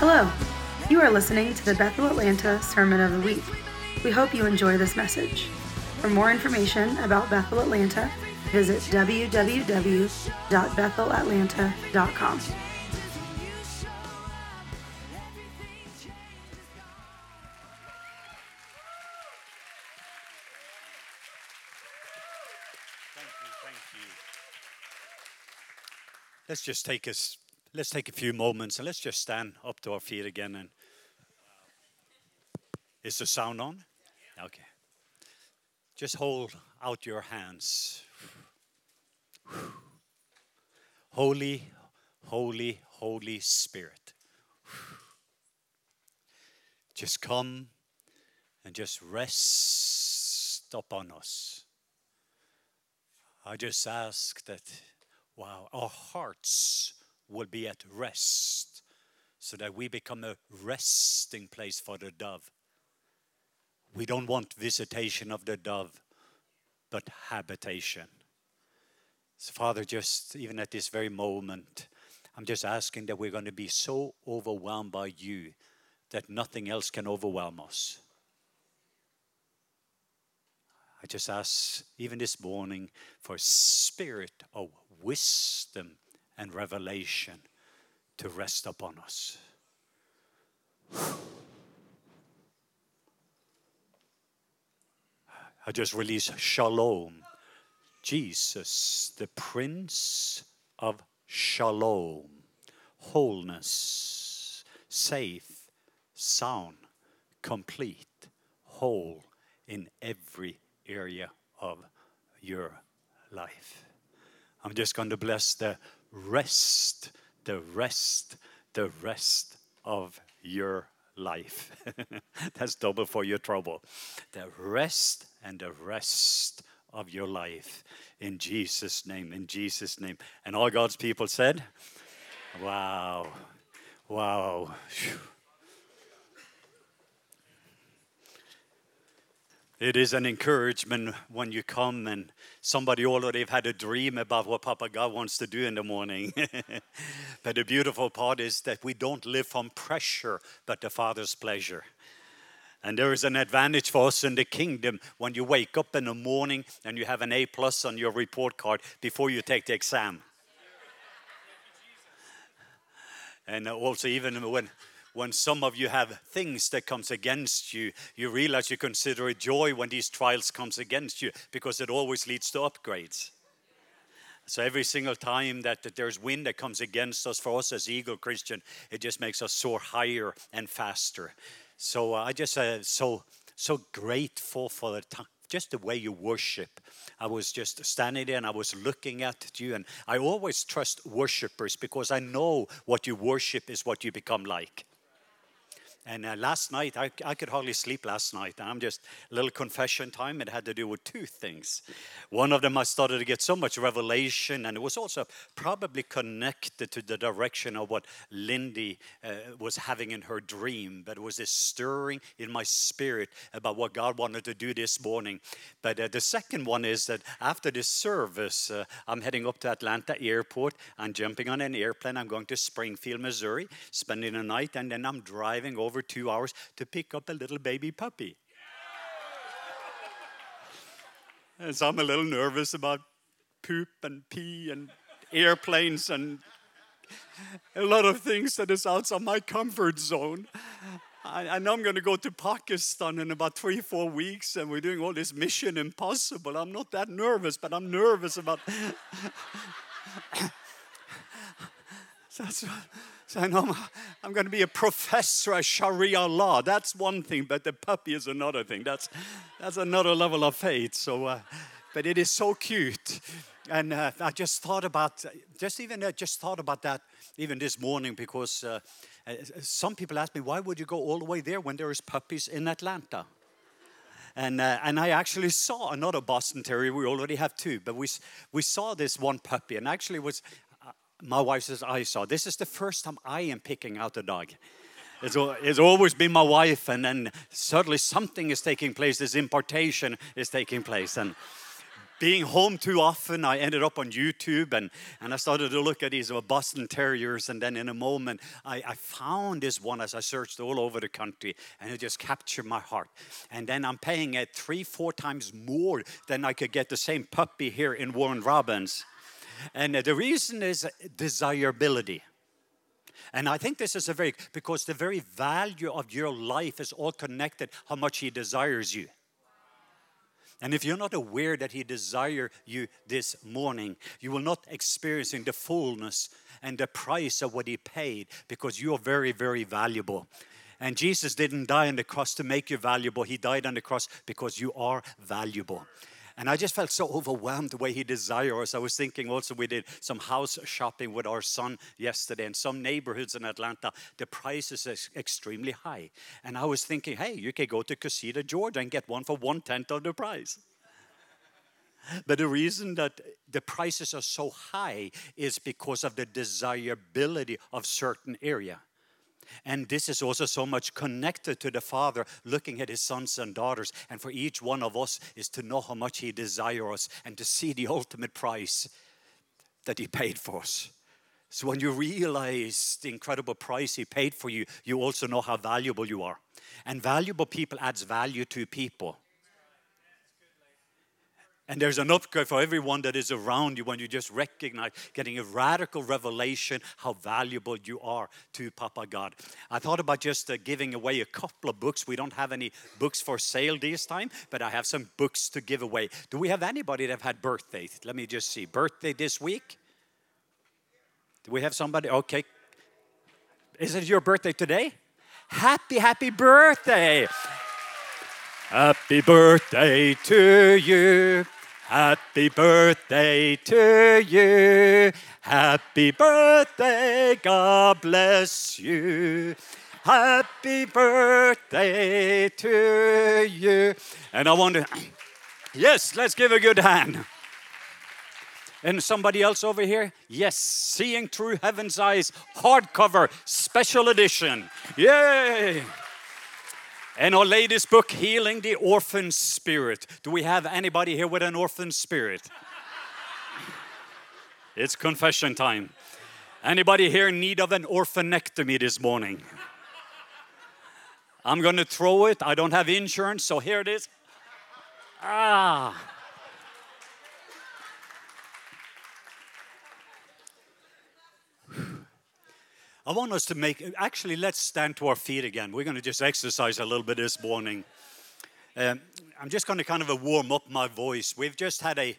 Hello. You are listening to the Bethel Atlanta Sermon of the Week. We hope you enjoy this message. For more information about Bethel Atlanta, visit www.bethelatlanta.com. Let's just take us. Let's take a few moments and let's just stand up to our feet again. And is the sound on? Okay. Just hold out your hands. Holy, holy, Holy Spirit. Just come and just rest upon us. I just ask that, wow, our hearts will be at rest so that we become a resting place for the dove. We don't want visitation of the dove, but habitation. So, Father, just even at this very moment, I'm just asking that we're going to be so overwhelmed by you that nothing else can overwhelm us. I just ask, even this morning, for spirit of wisdom and revelation to rest upon us. I just release shalom. Jesus, the Prince of Shalom, wholeness, safe, sound, complete, whole in every area of your life. I'm just going to bless the rest, the rest, the rest of your life. That's double for your trouble. The rest and the rest of your life in Jesus' name, in Jesus' name. And all God's people said, Wow, wow. Phew. It is an encouragement when you come and somebody already had a dream about what Papa God wants to do in the morning. but the beautiful part is that we don't live from pressure, but the Father's pleasure. And there is an advantage for us in the kingdom when you wake up in the morning and you have an A plus on your report card before you take the exam. And also even when when some of you have things that comes against you you realize you consider it joy when these trials comes against you because it always leads to upgrades so every single time that, that there's wind that comes against us for us as eagle christian it just makes us soar higher and faster so uh, i just uh, so so grateful for the time just the way you worship. I was just standing there and I was looking at you, and I always trust worshipers because I know what you worship is what you become like. And uh, last night, I, I could hardly sleep last night. I'm just a little confession time. It had to do with two things. One of them, I started to get so much revelation, and it was also probably connected to the direction of what Lindy uh, was having in her dream. But it was this stirring in my spirit about what God wanted to do this morning. But uh, the second one is that after this service, uh, I'm heading up to Atlanta Airport. I'm jumping on an airplane. I'm going to Springfield, Missouri, spending the night, and then I'm driving over two hours to pick up a little baby puppy. And so I'm a little nervous about poop and pee and airplanes and a lot of things that is outside my comfort zone. I, I know I'm going to go to Pakistan in about three, four weeks, and we're doing all this Mission Impossible. I'm not that nervous, but I'm nervous about. That's what, so I'm, I'm, going to be a professor of Sharia law. That's one thing, but the puppy is another thing. That's, that's another level of faith. So, uh, but it is so cute. And uh, I just thought about, just even uh, just thought about that even this morning because uh, uh, some people ask me, why would you go all the way there when there is puppies in Atlanta? And, uh, and I actually saw another Boston Terrier. We already have two, but we, we saw this one puppy, and actually was my wife says, I saw. This is the first time I am picking out a dog. It's, it's always been my wife, and then suddenly something is taking place. This importation is taking place, and being home too often, I ended up on YouTube and, and I started to look at these uh, Boston Terriers. And then in a moment, I, I found this one as I searched all over the country and it just captured my heart. And then I'm paying it three, four times more than I could get the same puppy here in Warner Robins. And the reason is desirability. And I think this is a very, because the very value of your life is all connected how much He desires you. And if you're not aware that He desires you this morning, you will not experiencing the fullness and the price of what He paid because you are very, very valuable. And Jesus didn't die on the cross to make you valuable. He died on the cross because you are valuable. And I just felt so overwhelmed the way he desires. I was thinking also, we did some house shopping with our son yesterday. In some neighborhoods in Atlanta, the prices is extremely high. And I was thinking, hey, you can go to Casita, Georgia and get one for one tenth of the price. But the reason that the prices are so high is because of the desirability of certain area. And this is also so much connected to the Father looking at his sons and daughters. And for each one of us is to know how much he desires us and to see the ultimate price that he paid for us. So when you realize the incredible price he paid for you, you also know how valuable you are. And valuable people adds value to people. And there's an upgrade for everyone that is around you when you just recognize getting a radical revelation how valuable you are to Papa God. I thought about just uh, giving away a couple of books. We don't have any books for sale this time, but I have some books to give away. Do we have anybody that have had birthday? Let me just see. Birthday this week? Do we have somebody? Okay. Is it your birthday today? Happy, happy birthday! Happy birthday to you. Happy birthday to you. Happy birthday. God bless you. Happy birthday to you. And I want to, yes, let's give a good hand. And somebody else over here? Yes, Seeing Through Heaven's Eyes, hardcover, special edition. Yay! And our latest book, Healing the Orphan Spirit. Do we have anybody here with an orphan spirit? it's confession time. Anybody here in need of an orphanectomy this morning? I'm going to throw it. I don't have insurance, so here it is. Ah. I want us to make, actually, let's stand to our feet again. We're going to just exercise a little bit this morning. Um, I'm just going to kind of warm up my voice. We've just had a,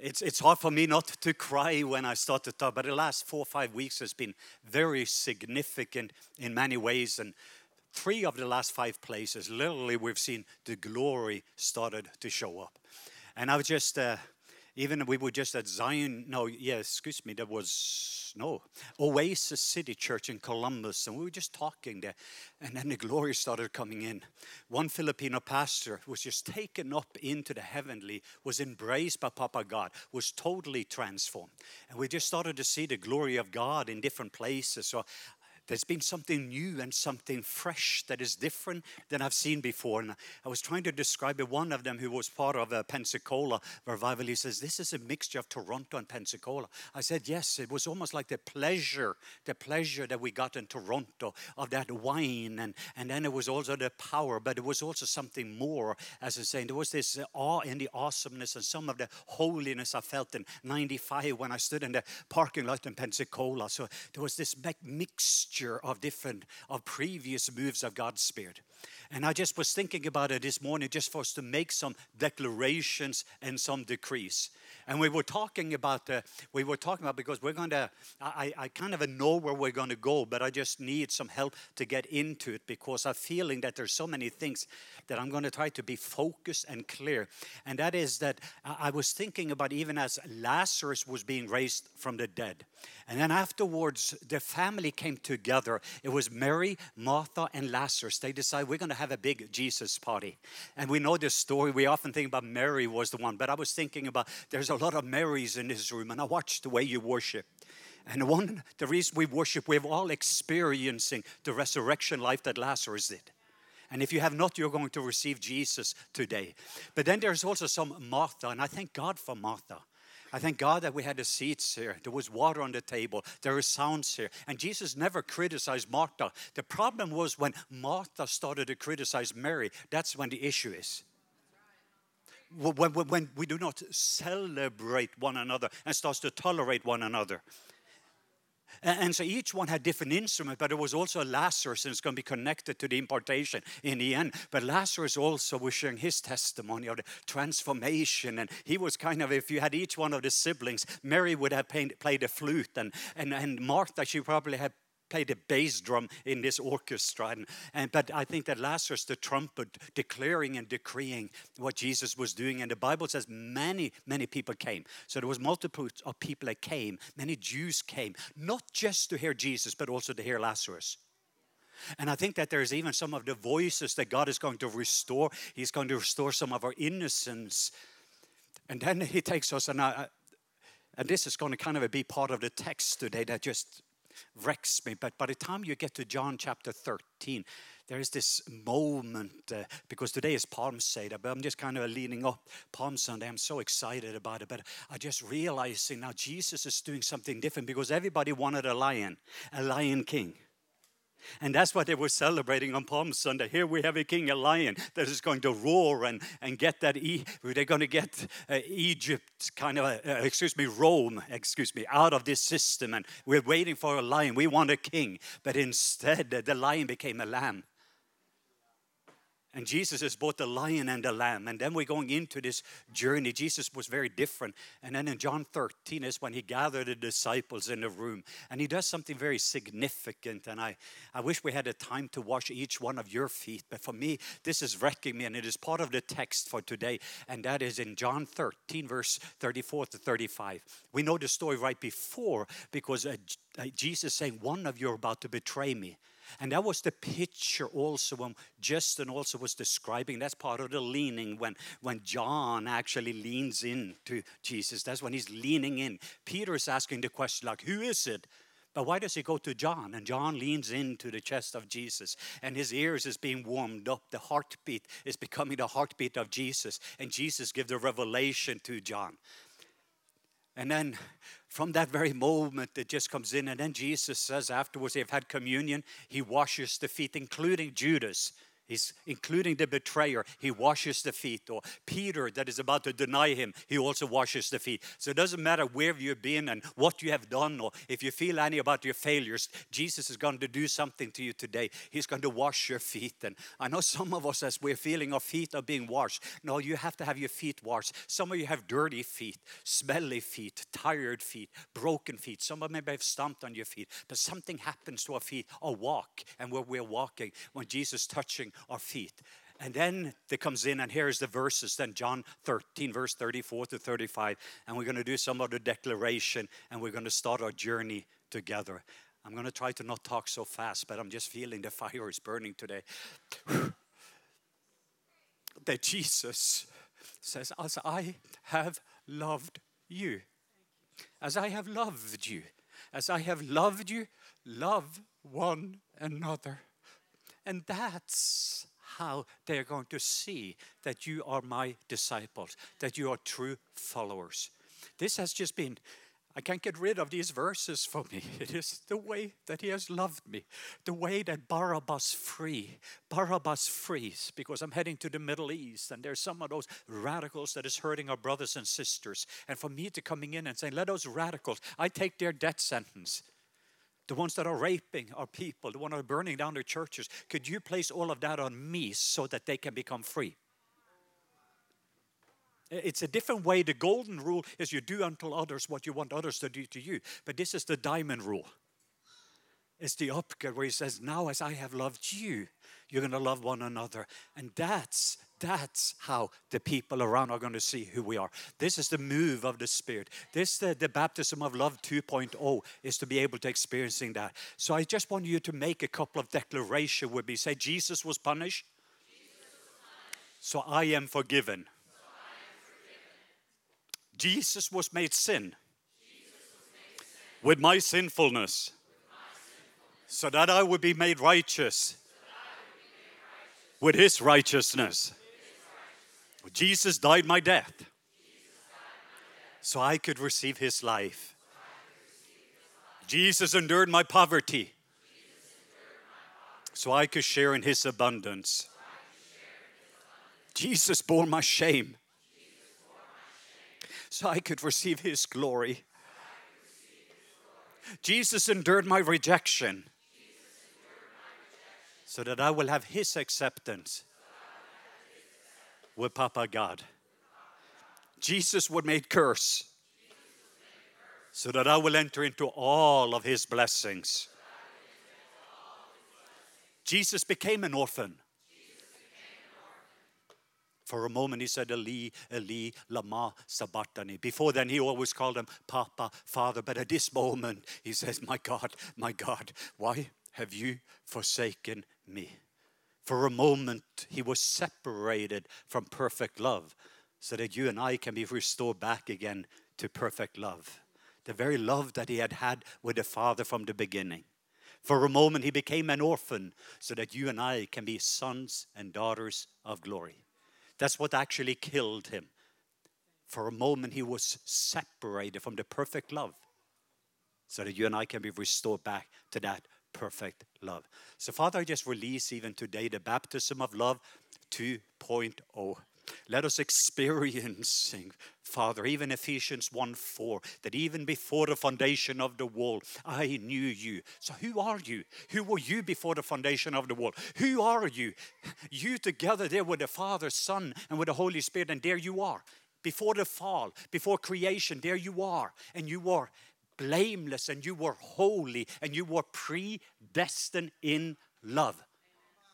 it's, it's hard for me not to cry when I start to talk, but the last four or five weeks has been very significant in many ways. And three of the last five places, literally, we've seen the glory started to show up. And I've just, uh, even we were just at Zion, no, yeah, excuse me, there was, no, Oasis City Church in Columbus, and we were just talking there. And then the glory started coming in. One Filipino pastor was just taken up into the heavenly, was embraced by Papa God, was totally transformed. And we just started to see the glory of God in different places. So there's been something new and something fresh that is different than I've seen before. And I was trying to describe it. One of them, who was part of a Pensacola revival, he says, This is a mixture of Toronto and Pensacola. I said, Yes, it was almost like the pleasure, the pleasure that we got in Toronto of that wine. And, and then it was also the power, but it was also something more, as I saying. There was this uh, awe in the awesomeness and some of the holiness I felt in 95 when I stood in the parking lot in Pensacola. So there was this mixture of different of previous moves of God's Spirit. And I just was thinking about it this morning just for us to make some declarations and some decrees. And we were talking about, uh, we were talking about because we're going to, I, I kind of know where we're going to go, but I just need some help to get into it because I'm feeling that there's so many things that I'm going to try to be focused and clear. And that is that I was thinking about even as Lazarus was being raised from the dead. And then afterwards, the family came together. It was Mary, Martha, and Lazarus. They decided we're going to have a big Jesus party. And we know this story. We often think about Mary was the one, but I was thinking about there's a lot of Marys in this room, and I watched the way you worship. And one, the reason we worship, we're all experiencing the resurrection life that Lazarus did. And if you have not, you're going to receive Jesus today. But then there's also some Martha, and I thank God for Martha. I thank God that we had the seats here. There was water on the table. There were sounds here. And Jesus never criticized Martha. The problem was when Martha started to criticize Mary. That's when the issue is. When, when, when we do not celebrate one another and starts to tolerate one another. And so each one had different instruments, but it was also Lazarus, and it's going to be connected to the impartation in the end. But Lazarus also was sharing his testimony of the transformation. And he was kind of, if you had each one of the siblings, Mary would have played a flute, and, and, and Martha, she probably had played the bass drum in this orchestra. And, and, but I think that Lazarus, the trumpet, declaring and decreeing what Jesus was doing. And the Bible says many, many people came. So there was multitudes of people that came. Many Jews came, not just to hear Jesus, but also to hear Lazarus. And I think that there's even some of the voices that God is going to restore. He's going to restore some of our innocence. And then he takes us, and I, and this is going to kind of be part of the text today that just wrecks me. But by the time you get to John chapter 13, there is this moment uh, because today is Palm Sunday, but I'm just kind of leaning up Palm Sunday. I'm so excited about it, but I just realizing now Jesus is doing something different because everybody wanted a lion, a lion king. And that's what they were celebrating on Palm Sunday. Here we have a king, a lion, that is going to roar and, and get that. E- they're going to get uh, Egypt, kind of, uh, excuse me, Rome, excuse me, out of this system. And we're waiting for a lion. We want a king. But instead, the lion became a lamb. And Jesus is both the lion and the lamb. And then we're going into this journey. Jesus was very different. And then in John 13 is when he gathered the disciples in a room. And he does something very significant. And I, I wish we had the time to wash each one of your feet. But for me, this is wrecking me. And it is part of the text for today. And that is in John 13, verse 34 to 35. We know the story right before because uh, uh Jesus saying, One of you are about to betray me. And that was the picture also when Justin also was describing. That's part of the leaning when, when John actually leans in to Jesus. That's when he's leaning in. Peter is asking the question, like, who is it? But why does he go to John? And John leans into the chest of Jesus, and his ears is being warmed up. The heartbeat is becoming the heartbeat of Jesus, and Jesus gives the revelation to John. And then from that very moment, it just comes in. And then Jesus says afterwards, they've had communion, he washes the feet, including Judas. He's including the betrayer. He washes the feet. Or Peter, that is about to deny him, he also washes the feet. So it doesn't matter where you've been and what you have done, or if you feel any about your failures, Jesus is going to do something to you today. He's going to wash your feet. And I know some of us, as we're feeling our feet are being washed, no, you have to have your feet washed. Some of you have dirty feet, smelly feet, tired feet, broken feet. Some of you maybe have stomped on your feet, but something happens to our feet, or walk, and where we're walking, when Jesus touching our feet. And then it comes in, and here's the verses. Then John 13, verse 34 to 35. And we're going to do some of the declaration, and we're going to start our journey together. I'm going to try to not talk so fast, but I'm just feeling the fire is burning today. that Jesus says, As I have loved you, as I have loved you, as I have loved you, love one another. And that's how they're going to see that you are my disciples, that you are true followers. This has just been, I can't get rid of these verses for me. It is the way that He has loved me, the way that Barabbas free, Barabbas frees, because I'm heading to the Middle East and there's some of those radicals that is hurting our brothers and sisters. And for me to coming in and saying, let those radicals, I take their death sentence the ones that are raping our people, the ones that are burning down their churches. Could you place all of that on me so that they can become free? It's a different way. The golden rule is you do unto others what you want others to do to you. But this is the diamond rule. It's the upgrade where he says, Now as I have loved you, you're going to love one another. And that's that's how the people around are going to see who we are. This is the move of the Spirit. This the, the baptism of love 2.0 is to be able to experiencing that. So I just want you to make a couple of declaration with me. Say, Jesus was punished. So I am forgiven. Jesus was made sin with my sinfulness so that I would be made righteous with his righteousness. Jesus died my death so I could receive his life. Jesus endured my poverty so I could share in his abundance. Jesus bore my shame so I could receive his glory. Jesus endured my rejection so that I will have his acceptance with Papa God. Jesus would make curse so that I will enter into all of his blessings. Jesus became an orphan. For a moment, he said, Eli, Eli, Lama sabachthani. Before then, he always called him Papa, Father. But at this moment, he says, My God, my God, why have you forsaken me? For a moment, he was separated from perfect love so that you and I can be restored back again to perfect love. The very love that he had had with the Father from the beginning. For a moment, he became an orphan so that you and I can be sons and daughters of glory. That's what actually killed him. For a moment, he was separated from the perfect love so that you and I can be restored back to that perfect love. So, Father, I just release even today the baptism of love 2.0. Let us experiencing, Father, even Ephesians 1 4, that even before the foundation of the world, I knew you. So, who are you? Who were you before the foundation of the world? Who are you? You together there with the Father, Son, and with the Holy Spirit, and there you are. Before the fall, before creation, there you are. And you were blameless, and you were holy, and you were predestined in love.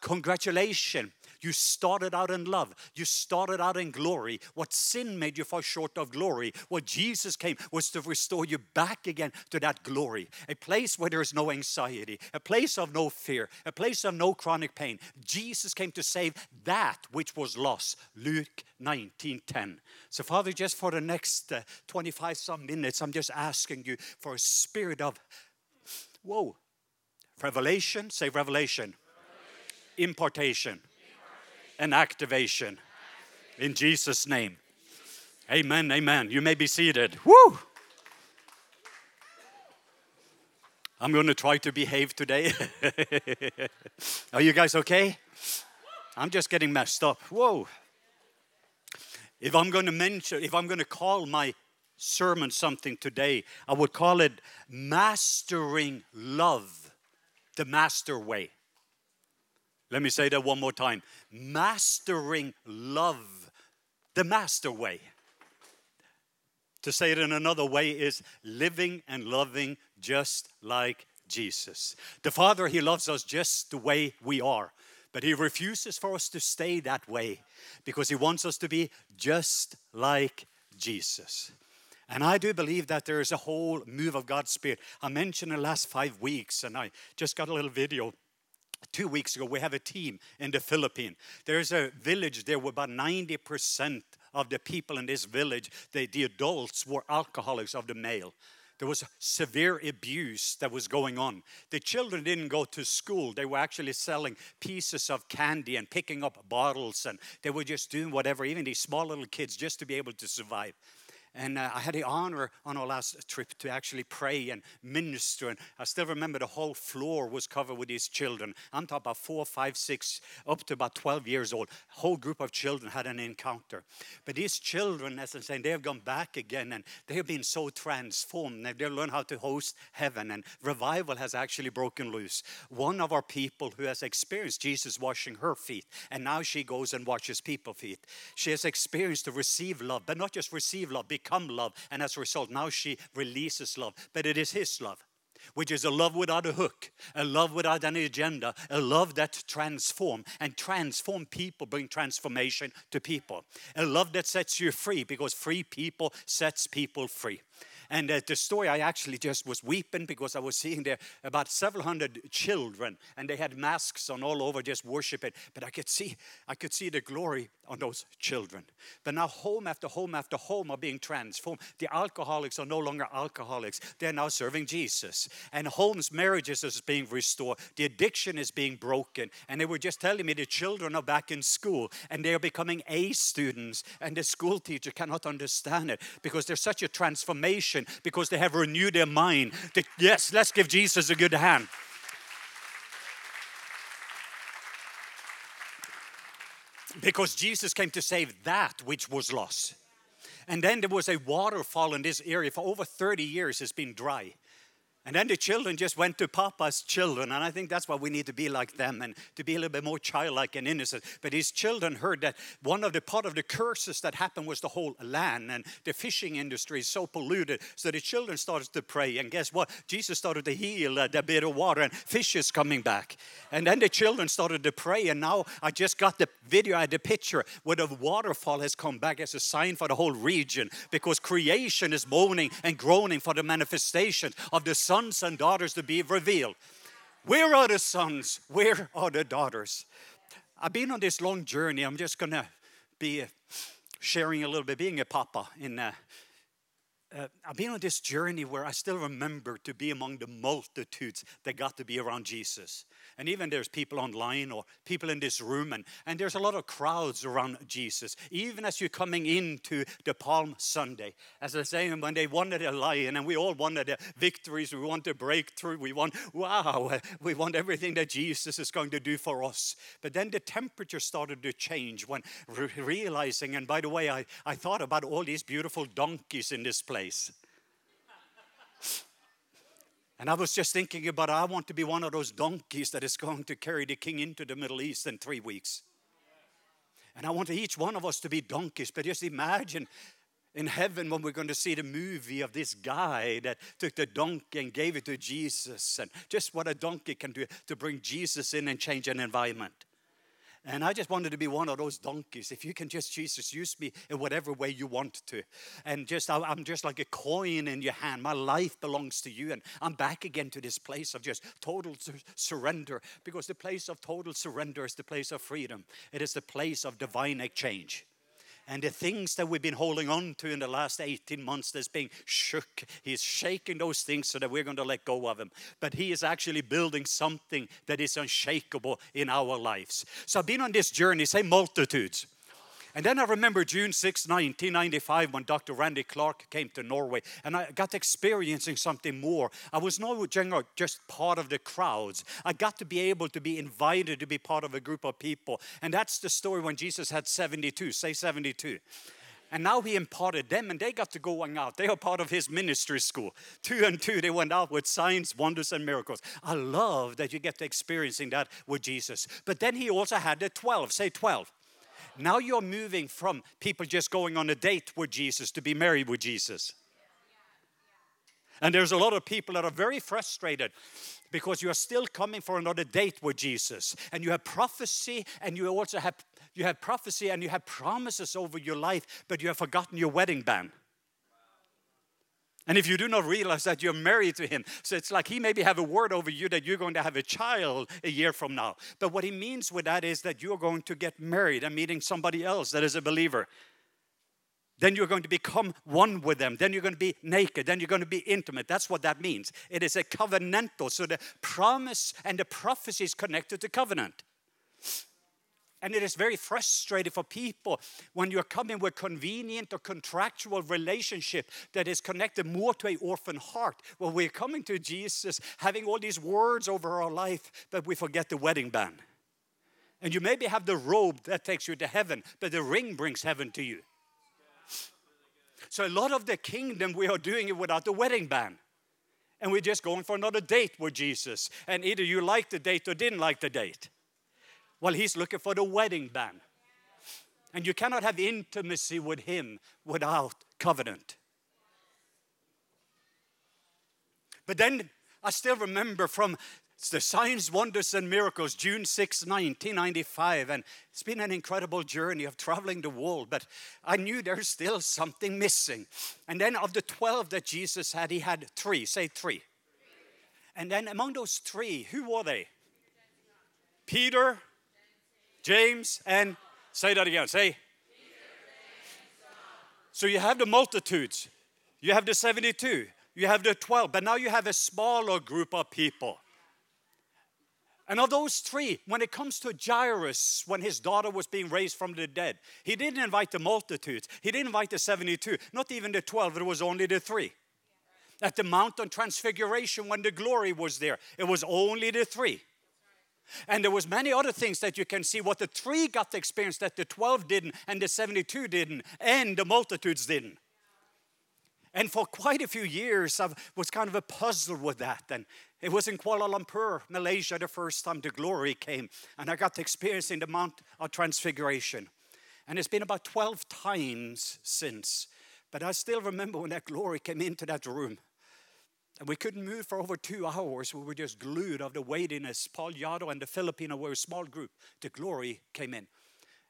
Congratulations. You started out in love. You started out in glory. What sin made you fall short of glory, what Jesus came was to restore you back again to that glory. A place where there is no anxiety, a place of no fear, a place of no chronic pain. Jesus came to save that which was lost. Luke 19:10. So Father, just for the next uh, 25 some minutes, I'm just asking you for a spirit of whoa, revelation, say revelation, revelation. impartation and activation. In Jesus' name. Amen. Amen. You may be seated. Woo! I'm going to try to behave today. Are you guys okay? I'm just getting messed up. Whoa. If I'm going to mention, if I'm going to call my sermon something today, I would call it Mastering Love, the Master Way. Let me say that one more time. Mastering love, the master way. To say it in another way is living and loving just like Jesus. The Father, He loves us just the way we are, but He refuses for us to stay that way because He wants us to be just like Jesus. And I do believe that there is a whole move of God's Spirit. I mentioned the last five weeks, and I just got a little video two weeks ago, we have a team in the Philippines. There's a village there where about 90% of the people in this village, the, the adults, were alcoholics of the male. There was severe abuse that was going on. The children didn't go to school. They were actually selling pieces of candy and picking up bottles, and they were just doing whatever, even these small little kids, just to be able to survive. And uh, I had the honor on our last trip to actually pray and minister. And I still remember the whole floor was covered with these children. I'm talking about four, five, six, up to about 12 years old. Whole group of children had an encounter. But these children, as I'm saying, they have gone back again and they have been so transformed. They've learned how to host heaven and revival has actually broken loose. One of our people who has experienced Jesus washing her feet and now she goes and washes people's feet. She has experienced to receive love, but not just receive love, become love. And as a result, now she releases love. But it is His love, which is a love without a hook, a love without any agenda, a love that transforms and transform people, bring transformation to people. A love that sets you free because free people sets people free. And uh, the story, I actually just was weeping because I was seeing there about several hundred children, and they had masks on all over, just worshiping. But I could see, I could see the glory on those children. But now home after home after home are being transformed. The alcoholics are no longer alcoholics; they're now serving Jesus. And homes, marriages is being restored. The addiction is being broken. And they were just telling me the children are back in school, and they are becoming A students, and the school teacher cannot understand it because there's such a transformation because they have renewed their mind. That, yes, let's give Jesus a good hand. Because Jesus came to save that which was lost. And then there was a waterfall in this area for over 30 years, it's been dry. And then the children just went to Papa's children. And I think that's why we need to be like them and to be a little bit more childlike and innocent. But these children heard that one of the part of the curses that happened was the whole land and the fishing industry is so polluted. So the children started to pray. And guess what? Jesus started to heal uh, the bit of water and fish is coming back. And then the children started to pray. And now I just got the video, I had the picture where the waterfall has come back as a sign for the whole region because creation is moaning and groaning for the manifestation of the sons and daughters to be revealed. Where are the sons? Where are the daughters? I've been on this long journey. I'm just going to be sharing a little bit, being a papa in uh, uh, I've been on this journey where I still remember to be among the multitudes that got to be around Jesus. And even there's people online or people in this room, and, and there's a lot of crowds around Jesus. Even as you're coming into the Palm Sunday, as I say, when they wanted a lion, and we all wanted a victories, we want a breakthrough, we want, wow, we want everything that Jesus is going to do for us. But then the temperature started to change when re- realizing, and by the way, I, I thought about all these beautiful donkeys in this place And I was just thinking about, I want to be one of those donkeys that is going to carry the king into the Middle East in three weeks. And I want each one of us to be donkeys. But just imagine in heaven when we're going to see the movie of this guy that took the donkey and gave it to Jesus, and just what a donkey can do to bring Jesus in and change an environment. And I just wanted to be one of those donkeys. If you can just, Jesus, use me in whatever way you want to. And just, I'm just like a coin in your hand. My life belongs to you. And I'm back again to this place of just total surrender because the place of total surrender is the place of freedom, it is the place of divine exchange. And the things that we've been holding on to in the last 18 months that's being shook, He's shaking those things so that we're going to let go of them. But He is actually building something that is unshakable in our lives. So I've been on this journey, say multitudes. And then I remember June 6, 1995, when Dr. Randy Clark came to Norway, and I got experiencing something more. I was no longer just part of the crowds. I got to be able to be invited to be part of a group of people. And that's the story when Jesus had 72. Say 72. And now he imparted them, and they got to going out. They are part of his ministry school. Two and two, they went out with signs, wonders, and miracles. I love that you get to experiencing that with Jesus. But then he also had the 12. Say 12. Now you're moving from people just going on a date with Jesus to be married with Jesus. And there's a lot of people that are very frustrated because you are still coming for another date with Jesus. And you have prophecy and you also have you have prophecy and you have promises over your life, but you have forgotten your wedding band. And if you do not realize that you're married to him, so it's like he maybe have a word over you that you're going to have a child a year from now. But what he means with that is that you're going to get married and meeting somebody else that is a believer. Then you're going to become one with them. Then you're going to be naked. Then you're going to be intimate. That's what that means. It is a covenantal. So the promise and the prophecy is connected to covenant. And it is very frustrating for people when you're coming with convenient or contractual relationship that is connected more to a orphan heart. Well, we're coming to Jesus having all these words over our life, but we forget the wedding band. And you maybe have the robe that takes you to heaven, but the ring brings heaven to you. So a lot of the kingdom we are doing it without the wedding band. And we're just going for another date with Jesus. And either you like the date or didn't like the date. Well, he's looking for the wedding band. And you cannot have intimacy with him without covenant. But then I still remember from the Signs, Wonders, and Miracles, June 6, 1995. And it's been an incredible journey of traveling the world, but I knew there's still something missing. And then of the 12 that Jesus had, he had three. Say three. And then among those three, who were they? Peter, James, and say that again. Say. So you have the multitudes, you have the 72, you have the 12, but now you have a smaller group of people. And of those three, when it comes to Jairus, when his daughter was being raised from the dead, he didn't invite the multitudes. He didn't invite the 72, not even the 12, it was only the three. At the Mount on Transfiguration, when the glory was there, it was only the three. And there was many other things that you can see what the three got the experience that the 12 didn't and the 72 didn't and the multitudes didn't. And for quite a few years, I was kind of a puzzle with that. And it was in Kuala Lumpur, Malaysia, the first time the glory came. And I got to experience in the Mount of Transfiguration. And it's been about 12 times since. But I still remember when that glory came into that room. And we couldn't move for over two hours. We were just glued of the weightiness. Paul Yado and the Filipino were a small group. The glory came in.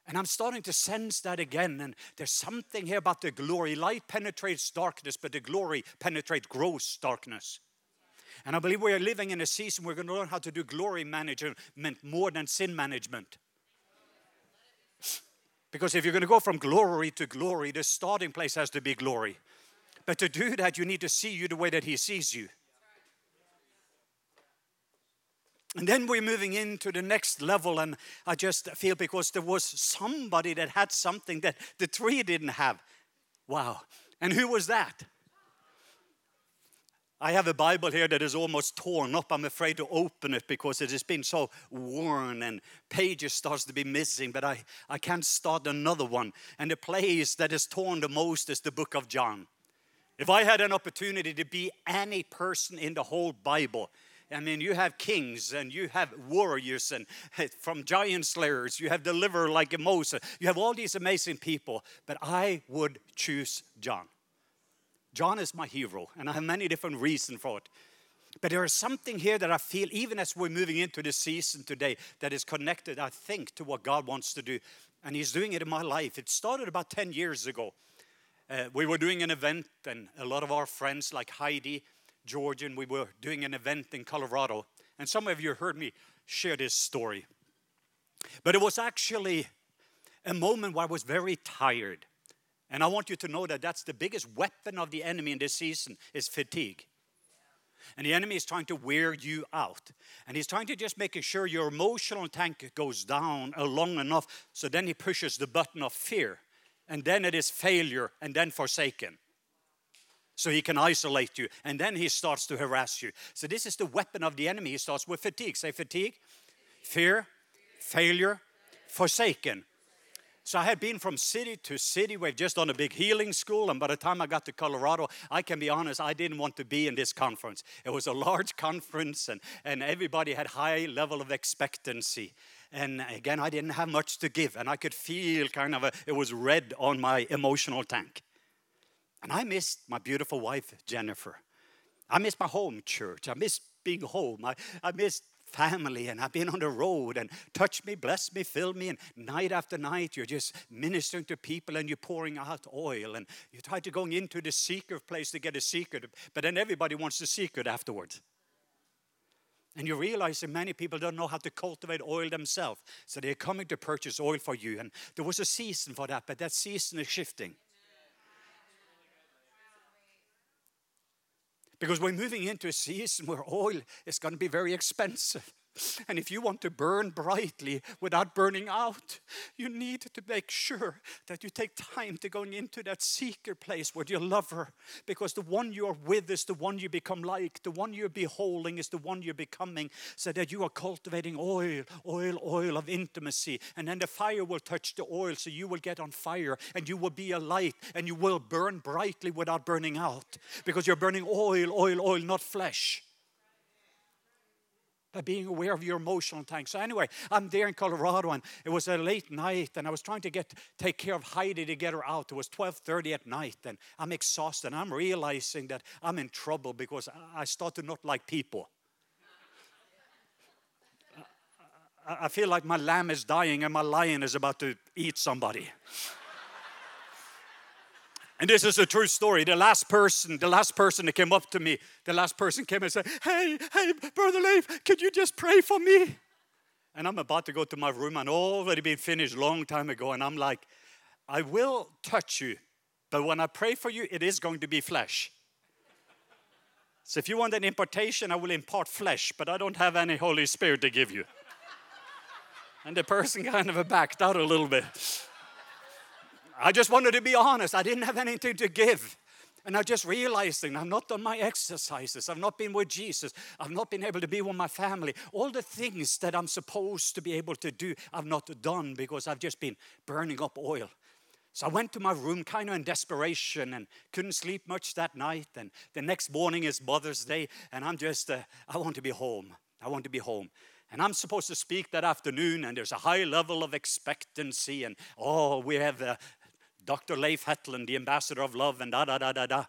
And I'm starting to sense that again. And there's something here about the glory. Light penetrates darkness, but the glory penetrates gross darkness. And I believe we are living in a season we're going to learn how to do glory management more than sin management. Because if you're going to go from glory to glory, the starting place has to be glory. But to do that, you need to see you the way that He sees you. And then we're moving into the next level, and I just feel because there was somebody that had something that the three didn't have. Wow. And who was that? I have a Bible here that is almost torn up. I'm afraid to open it because it has been so worn and pages starts to be missing, but I, I can't start another one. And the place that is torn the most is the book of John. If I had an opportunity to be any person in the whole Bible, I mean, you have kings and you have warriors and from giant slayers, you have deliverer like Moses, you have all these amazing people, but I would choose John. John is my hero, and I have many different reasons for it. But there is something here that I feel, even as we're moving into this season today, that is connected, I think, to what God wants to do. And He's doing it in my life. It started about 10 years ago. Uh, we were doing an event, and a lot of our friends, like Heidi, Georgian, we were doing an event in Colorado, and some of you heard me share this story. But it was actually a moment where I was very tired. And I want you to know that that's the biggest weapon of the enemy in this season is fatigue. And the enemy is trying to wear you out. And he's trying to just make sure your emotional tank goes down long enough so then he pushes the button of fear. And then it is failure and then forsaken so he can isolate you. And then he starts to harass you. So, this is the weapon of the enemy. He starts with fatigue. Say fatigue, fear, failure, forsaken. So I had been from city to city. We've just done a big healing school, and by the time I got to Colorado, I can be honest, I didn't want to be in this conference. It was a large conference, and, and everybody had high level of expectancy. And again, I didn't have much to give, and I could feel kind of a, it was red on my emotional tank. And I missed my beautiful wife, Jennifer. I missed my home church. I missed being home. I, I missed family and I've been on the road and touch me, bless me, fill me. And night after night, you're just ministering to people and you're pouring out oil. And you try to go into the secret place to get a secret, but then everybody wants the secret afterwards. And you realize that many people don't know how to cultivate oil themselves. So they're coming to purchase oil for you. And there was a season for that, but that season is shifting. Because we're moving into a season where oil is going to be very expensive. And if you want to burn brightly without burning out, you need to make sure that you take time to go into that secret place with your lover. Because the one you are with is the one you become like. The one you're beholding is the one you're becoming. So that you are cultivating oil, oil, oil of intimacy. And then the fire will touch the oil, so you will get on fire and you will be a light and you will burn brightly without burning out. Because you're burning oil, oil, oil, not flesh by being aware of your emotional tank. So anyway, I'm there in Colorado, and it was a late night, and I was trying to get take care of Heidi to get her out. It was 12:30 at night, and I'm exhausted. And I'm realizing that I'm in trouble because I start to not like people. I feel like my lamb is dying and my lion is about to eat somebody. And this is a true story. The last person, the last person that came up to me, the last person came and said, Hey, hey, Brother Leif, could you just pray for me? And I'm about to go to my room and already been finished long time ago. And I'm like, I will touch you, but when I pray for you, it is going to be flesh. So if you want an impartation, I will impart flesh, but I don't have any Holy Spirit to give you. And the person kind of backed out a little bit. I just wanted to be honest. I didn't have anything to give. And I just realized I've not done my exercises. I've not been with Jesus. I've not been able to be with my family. All the things that I'm supposed to be able to do, I've not done because I've just been burning up oil. So I went to my room kind of in desperation and couldn't sleep much that night. And the next morning is Mother's Day, and I'm just, uh, I want to be home. I want to be home. And I'm supposed to speak that afternoon, and there's a high level of expectancy. And oh, we have uh, Dr. Leif Hetland, the ambassador of love, and da da da da da.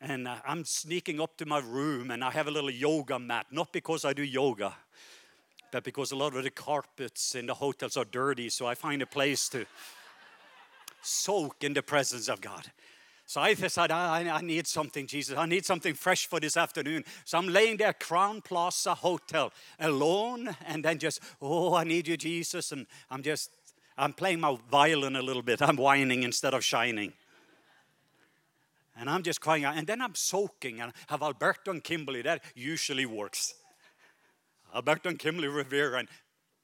And uh, I'm sneaking up to my room and I have a little yoga mat, not because I do yoga, but because a lot of the carpets in the hotels are dirty, so I find a place to soak in the presence of God. So I decided, I, I, need something, Jesus. I need something fresh for this afternoon. So I'm laying there, Crowne Plaza Hotel, alone, and then just, oh, I need you, Jesus. And I'm just I'm playing my violin a little bit. I'm whining instead of shining. And I'm just crying out. And then I'm soaking and have Alberto and Kimberly. That usually works. Alberto and Kimberly Rivera and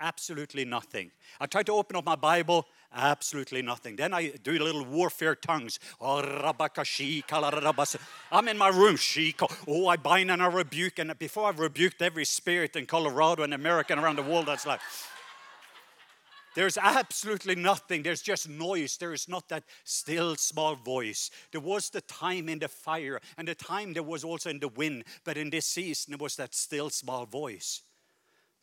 absolutely nothing. I try to open up my Bible, absolutely nothing. Then I do little warfare tongues. I'm in my room. She oh, I bind and I rebuke. And before I've rebuked every spirit in Colorado and America and around the world, that's like, there's absolutely nothing. There's just noise. There is not that still small voice. There was the time in the fire, and the time there was also in the wind, but in this season, there was that still small voice.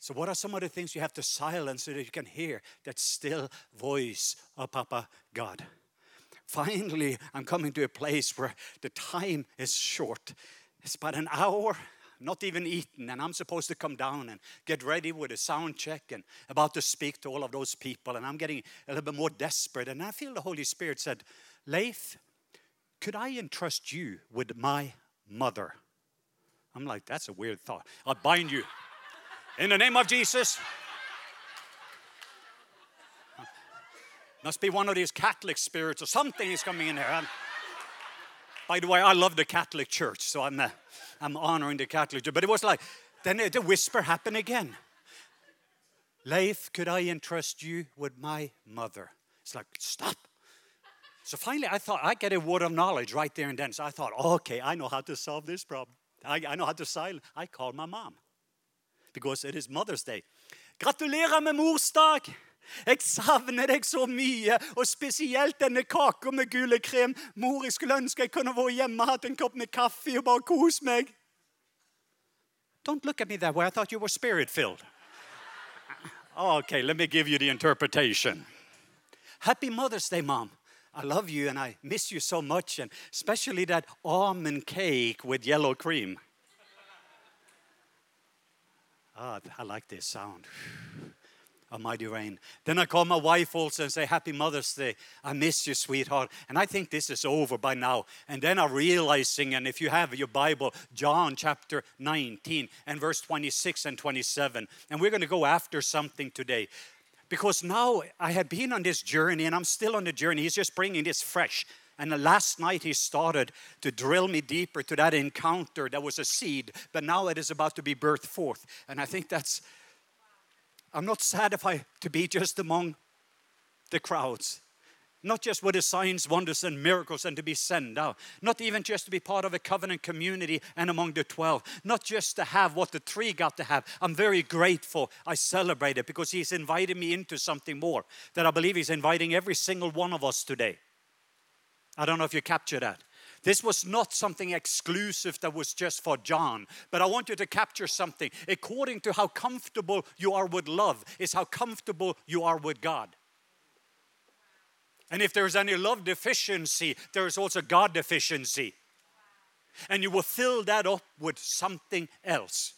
So, what are some of the things you have to silence so that you can hear that still voice of Papa God? Finally, I'm coming to a place where the time is short. It's about an hour not even eaten, and I'm supposed to come down and get ready with a sound check and about to speak to all of those people, and I'm getting a little bit more desperate. And I feel the Holy Spirit said, Leif, could I entrust you with my mother? I'm like, that's a weird thought. I'll bind you. In the name of Jesus. Must be one of these Catholic spirits or something is coming in here. I'm, by the way, I love the Catholic Church, so I'm, uh, I'm honoring the Catholic Church. But it was like, then the whisper happened again. Leif, could I entrust you with my mother? It's like, stop. So finally, I thought, I get a word of knowledge right there and then. So I thought, okay, I know how to solve this problem. I, I know how to silence. I call my mom because it is Mother's Day. Gratulerer med morsdag! Jeg savner deg så mye, og spesielt denne kaka med gule krem. Mor, jeg skulle ønske jeg kunne vært hjemme og hatt en kopp med kaffe og bare kos meg. Don't look at me that way. I thought you were spirit filled. Okay, let me give you the interpretation. Happy Mother's Day, Mom. I love you and I miss you so much, and especially that almond cake with yellow cream. Ah, I like this sound a mighty rain. Then I call my wife also and say, Happy Mother's Day. I miss you, sweetheart. And I think this is over by now. And then I'm realizing, and if you have your Bible, John chapter 19 and verse 26 and 27. And we're going to go after something today. Because now I had been on this journey and I'm still on the journey. He's just bringing this fresh. And last night he started to drill me deeper to that encounter that was a seed, but now it is about to be birthed forth. And I think that's I'm not satisfied to be just among the crowds. Not just with the signs, wonders, and miracles and to be sent out. Not even just to be part of a covenant community and among the 12. Not just to have what the three got to have. I'm very grateful. I celebrate it because He's invited me into something more that I believe He's inviting every single one of us today. I don't know if you capture that. This was not something exclusive that was just for John, but I want you to capture something. According to how comfortable you are with love, is how comfortable you are with God. And if there's any love deficiency, there's also God deficiency. And you will fill that up with something else.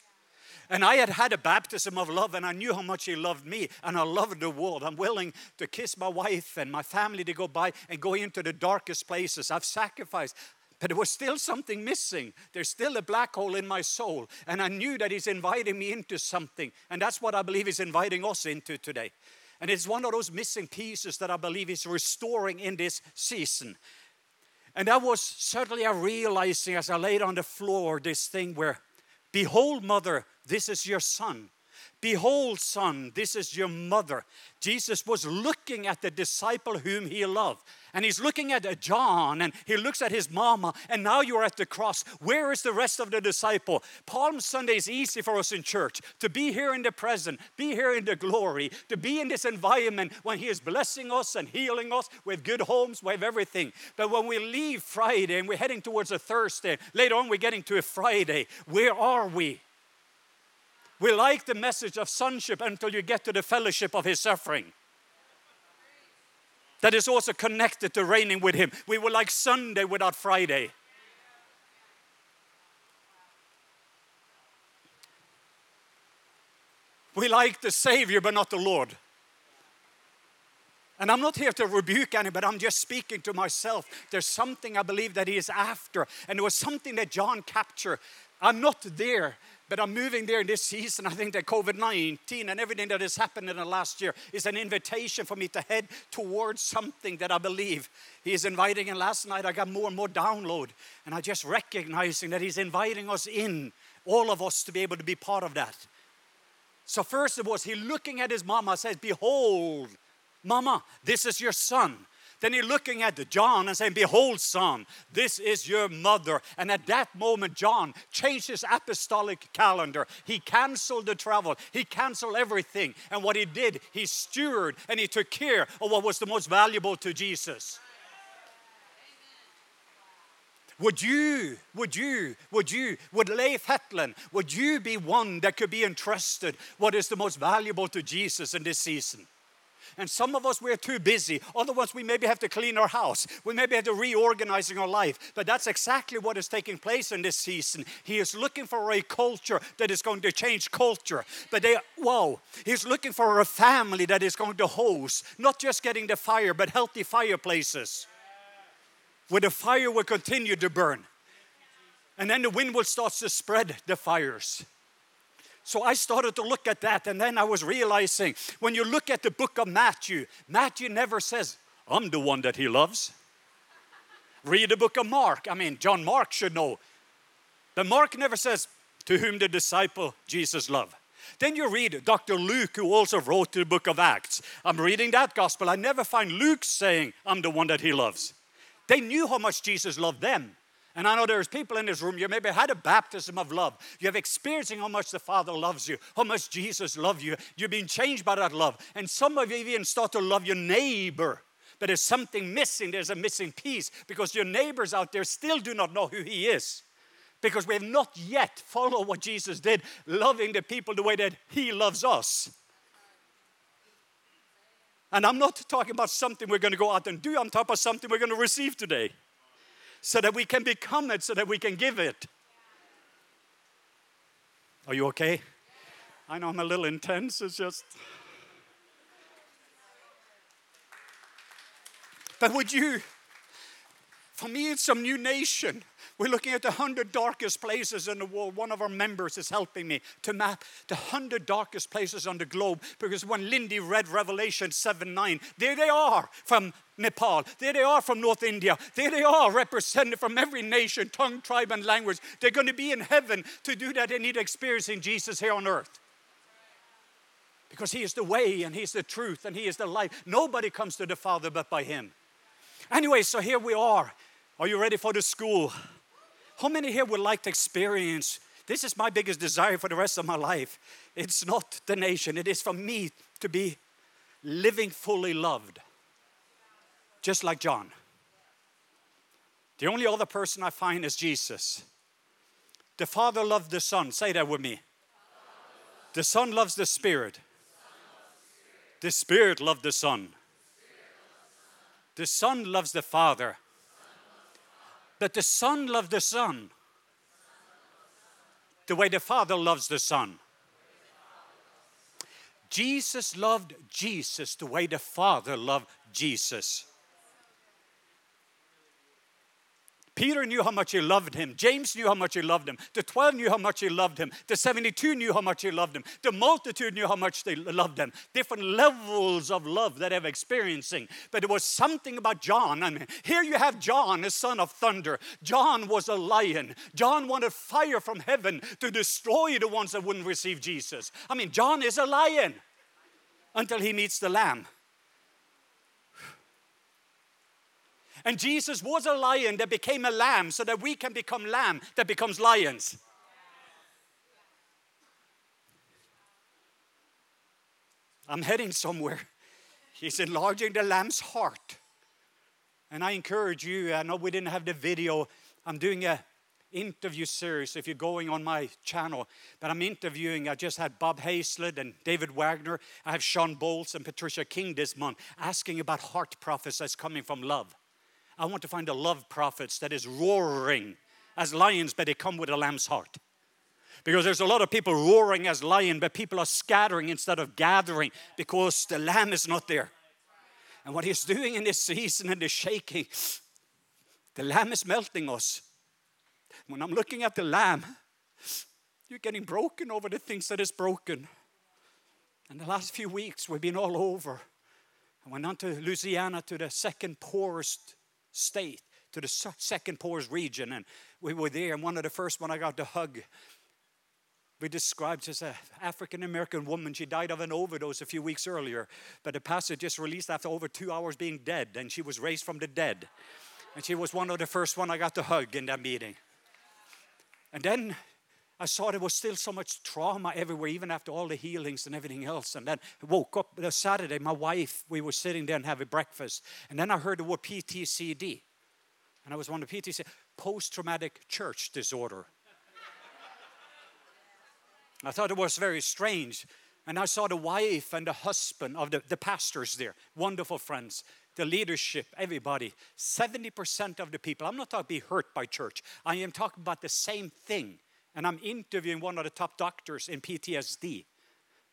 And I had had a baptism of love, and I knew how much He loved me, and I loved the world. I'm willing to kiss my wife and my family to go by and go into the darkest places. I've sacrificed. But there was still something missing. There's still a black hole in my soul. And I knew that He's inviting me into something. And that's what I believe He's inviting us into today. And it's one of those missing pieces that I believe He's restoring in this season. And that was certainly a realizing as I laid on the floor this thing where, behold, mother, this is your son. Behold, son, this is your mother. Jesus was looking at the disciple whom he loved. And he's looking at John and he looks at his mama, and now you're at the cross. Where is the rest of the disciple? Palm Sunday is easy for us in church to be here in the present, be here in the glory, to be in this environment when he is blessing us and healing us. Have good homes, have everything. But when we leave Friday and we're heading towards a Thursday, later on we're getting to a Friday, where are we? We like the message of sonship until you get to the fellowship of his suffering. That is also connected to reigning with him. We were like Sunday without Friday. We like the Savior, but not the Lord. And I'm not here to rebuke anybody, but I'm just speaking to myself. There's something I believe that He is after. And it was something that John captured. I'm not there, but I'm moving there in this season. I think that COVID 19 and everything that has happened in the last year is an invitation for me to head towards something that I believe He is inviting. And last night I got more and more download, and I just recognizing that He's inviting us in, all of us, to be able to be part of that. So, first of all, He looking at His mama says, Behold, Mama, this is your son. Then he's looking at John and saying, Behold, son, this is your mother. And at that moment, John changed his apostolic calendar. He canceled the travel, he canceled everything. And what he did, he steward and he took care of what was the most valuable to Jesus. Would you, would you, would you, would Leif Hetland, would you be one that could be entrusted what is the most valuable to Jesus in this season? And some of us, we're too busy. Other ones, we maybe have to clean our house. We maybe have to reorganizing our life. But that's exactly what is taking place in this season. He is looking for a culture that is going to change culture. But they, whoa, he's looking for a family that is going to host, not just getting the fire, but healthy fireplaces where the fire will continue to burn. And then the wind will start to spread the fires. So I started to look at that, and then I was realizing when you look at the book of Matthew, Matthew never says, I'm the one that he loves. Read the book of Mark. I mean, John Mark should know. But Mark never says, To whom the disciple Jesus loved. Then you read Dr. Luke, who also wrote the book of Acts. I'm reading that gospel. I never find Luke saying, I'm the one that he loves. They knew how much Jesus loved them. And I know there's people in this room, you maybe had a baptism of love. You have experiencing how much the Father loves you, how much Jesus loves you. You've been changed by that love. And some of you even start to love your neighbor. But there's something missing, there's a missing piece because your neighbors out there still do not know who He is. Because we have not yet followed what Jesus did, loving the people the way that He loves us. And I'm not talking about something we're going to go out and do, I'm talking about something we're going to receive today so that we can become it, so that we can give it. Are you okay? I know I'm a little intense, it's just. But would you, for me, it's some new nation. We're looking at the 100 darkest places in the world. One of our members is helping me to map the 100 darkest places on the globe because when Lindy read Revelation 7 9, there they are from Nepal. There they are from North India. There they are represented from every nation, tongue, tribe, and language. They're going to be in heaven to do that. They need experiencing Jesus here on earth. Because He is the way and He's the truth and He is the life. Nobody comes to the Father but by Him. Anyway, so here we are. Are you ready for the school? How many here would like to experience? This is my biggest desire for the rest of my life. It's not the nation, it is for me to be living fully loved, just like John. The only other person I find is Jesus. The Father loved the Son. Say that with me. The Son loves the Spirit. The Spirit loved the Son. The Son loves the Father. But the Son loved the Son the way the Father loves the Son. Jesus loved Jesus the way the Father loved Jesus. Peter knew how much he loved him. James knew how much he loved him. The 12 knew how much he loved him. The 72 knew how much he loved him. The multitude knew how much they loved him. Different levels of love that they're experiencing. But there was something about John. I mean, here you have John, a son of thunder. John was a lion. John wanted fire from heaven to destroy the ones that wouldn't receive Jesus. I mean, John is a lion until he meets the lamb. And Jesus was a lion that became a lamb so that we can become lamb that becomes lions. I'm heading somewhere. He's enlarging the lamb's heart. And I encourage you, I know we didn't have the video. I'm doing a interview series if you're going on my channel. But I'm interviewing, I just had Bob Hazlett and David Wagner. I have Shawn Bolz and Patricia King this month asking about heart prophecies coming from love. I want to find the love prophets that is roaring as lions, but they come with a lamb's heart. Because there's a lot of people roaring as lion, but people are scattering instead of gathering because the lamb is not there. And what he's doing in this season and the shaking, the lamb is melting us. When I'm looking at the lamb, you're getting broken over the things that is broken. And the last few weeks, we've been all over. I went on to Louisiana to the second poorest state to the second poorest region. And we were there, and one of the first one I got to hug, we described as an African American woman. She died of an overdose a few weeks earlier, but the pastor just released after over two hours being dead, and she was raised from the dead. And she was one of the first one I got to hug in that meeting. And then I saw there was still so much trauma everywhere, even after all the healings and everything else. And then I woke up the Saturday, my wife, we were sitting there and having breakfast. And then I heard the word PTCD. And I was one of PTCD, post traumatic church disorder. I thought it was very strange. And I saw the wife and the husband of the, the pastors there, wonderful friends, the leadership, everybody. 70% of the people, I'm not talking about be hurt by church, I am talking about the same thing and I'm interviewing one of the top doctors in PTSD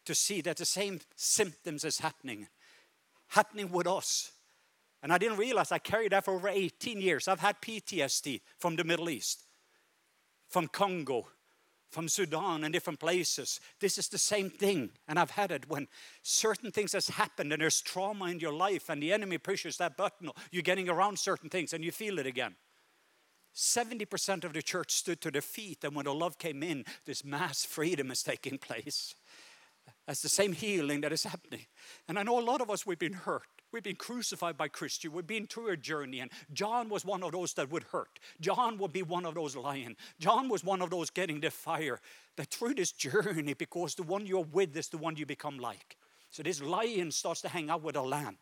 to see that the same symptoms is happening, happening with us. And I didn't realize I carried that for over 18 years. I've had PTSD from the Middle East, from Congo, from Sudan and different places. This is the same thing. And I've had it when certain things has happened and there's trauma in your life and the enemy pushes that button. You're getting around certain things and you feel it again. 70% of the church stood to their feet, and when the love came in, this mass freedom is taking place. That's the same healing that is happening. And I know a lot of us, we've been hurt. We've been crucified by Christian. We've been through a journey, and John was one of those that would hurt. John would be one of those lying. John was one of those getting the fire. But through this journey, because the one you're with is the one you become like. So this lion starts to hang out with a lamb.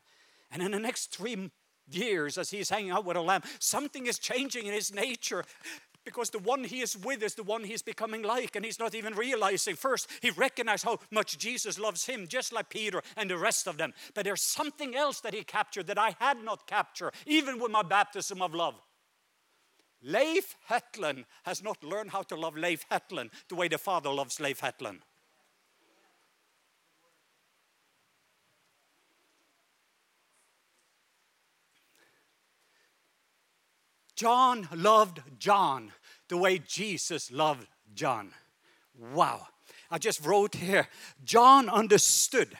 And in the next three years as he's hanging out with a lamb, something is changing in his nature because the one he is with is the one he's becoming like, and he's not even realizing. First, he recognized how much Jesus loves him, just like Peter and the rest of them. But there's something else that he captured that I had not captured, even with my baptism of love. Leif Hetland has not learned how to love Leif Hetland the way the Father loves Leif Hetland. John loved John the way Jesus loved John. Wow. I just wrote here John understood.